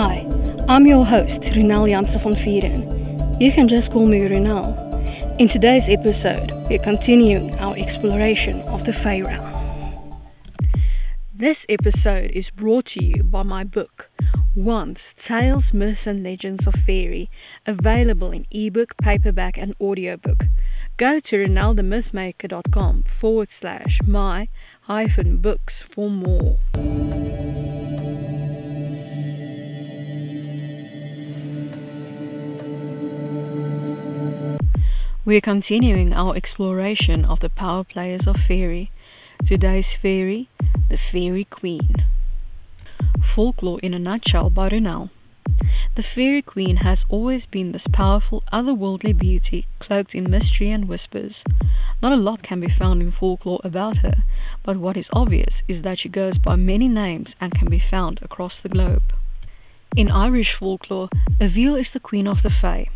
Hi, I'm your host, Ronel Janse van Vuuren. You can just call me Ronel. In today's episode, we're continuing our exploration of the realm. This episode is brought to you by my book, Once Tales, Myths and Legends of Fairy, available in ebook, paperback, and audiobook. Go to ronelthemythmaker.com forward slash my hyphen books for more. We're continuing our exploration of the power players of fairy. Today's fairy, the Fairy Queen. Folklore in a nutshell by Ronel. The Fairy Queen has always been this powerful, otherworldly beauty cloaked in mystery and whispers. Not a lot can be found in folklore about her, but what is obvious is that she goes by many names and can be found across the globe. In Irish folklore, Aviel is the queen of the Fae.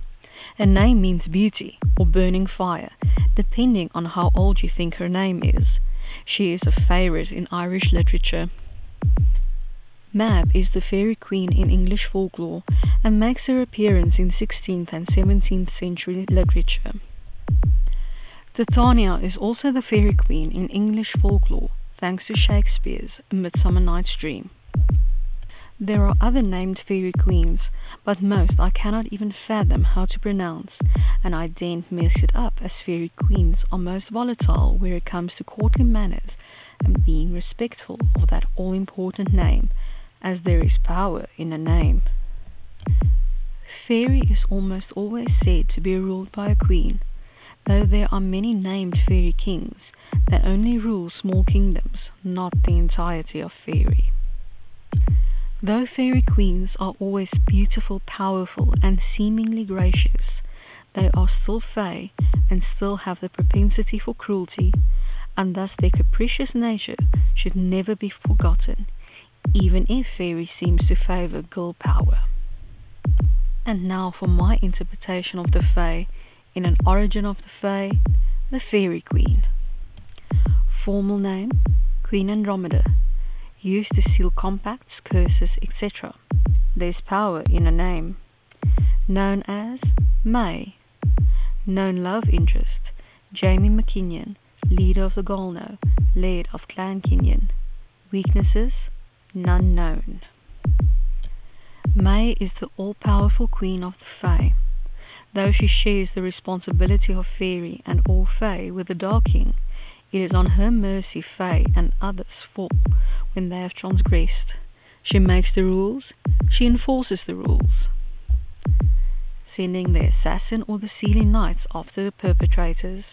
Her name means beauty or burning fire, depending on how old you think her name is. She is a favorite in Irish literature. Mab is the fairy queen in English folklore and makes her appearance in 16th and 17th century literature. Titania is also the fairy queen in English folklore, thanks to Shakespeare's A Midsummer Night's Dream. There are other named fairy queens, but most I cannot even fathom how to pronounce, and I daren't mess it up as fairy queens are most volatile where it comes to courtly manners and being respectful of that all important name, as there is power in a name. Fairy is almost always said to be ruled by a queen, though there are many named fairy kings that only rule small kingdoms, not the entirety of fairy. Though fairy queens are always beautiful, powerful, and seemingly gracious, they are still fae and still have the propensity for cruelty, and thus their capricious nature should never be forgotten, even if fairy seems to favor girl power. And now for my interpretation of the Fae in an origin of the Fae, the Fairy Queen. Formal name Queen Andromeda. Used to seal compacts, curses, etc. There's power in a name. Known as May. Known love interest Jamie McKinnon, leader of the Golno, Laird of Clan Kinyon. Weaknesses None known. May is the all-powerful queen of the Fae. Though she shares the responsibility of fairy and all Fae with the Dark King, it is on her mercy Fae and others fall when they have transgressed. She makes the rules, she enforces the rules, sending the assassin or the sealing knights after the perpetrators.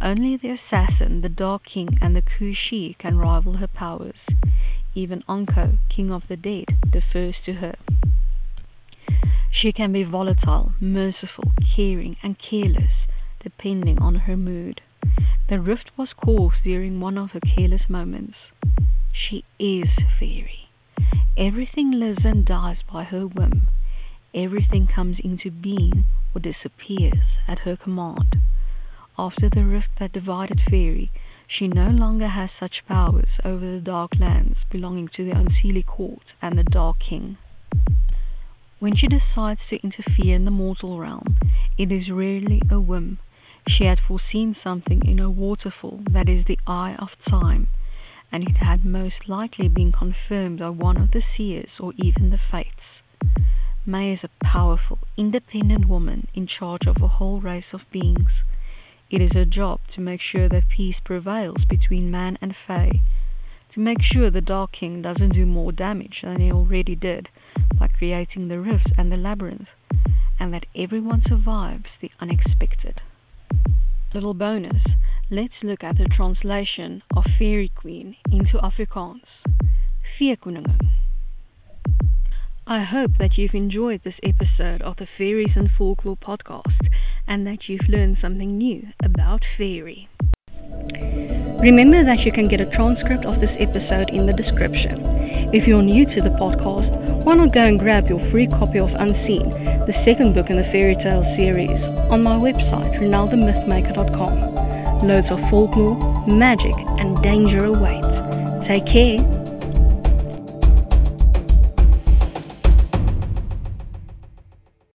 Only the assassin, the Dark King, and the Kushi can rival her powers. Even Ankou, king of the dead, defers to her. She can be volatile, merciful, caring, and careless, depending on her mood. The rift was caused during one of her careless moments. She is fairy. Everything lives and dies by her whim. Everything comes into being or disappears at her command. After the rift that divided fairy, she no longer has such powers over the dark lands belonging to the Unseelie Court and the Dark King. When she decides to interfere in the mortal realm, it is rarely a whim. She had foreseen something in a waterfall that is the eye of time, and it had most likely been confirmed by one of the seers or even the fates. May is a powerful, independent woman in charge of a whole race of beings. It is her job to make sure that peace prevails between man and fae, to make sure the Dark King doesn't do more damage than he already did by creating the rifts and the labyrinth, and that everyone survives the unexpected. Little bonus, let's look at the translation of Fairy Queen into Afrikaans. Feekoningin. I hope that you've enjoyed this episode of the Fairies and Folklore podcast and that you've learned something new about fairy. Remember that you can get a transcript of this episode in the description. If you're new to the podcast, why not go and grab your free copy of Unseen, the second book in the fairy tale series, on my website, RonelTheMythmaker.com. Loads of folklore, magic, and danger await. Take care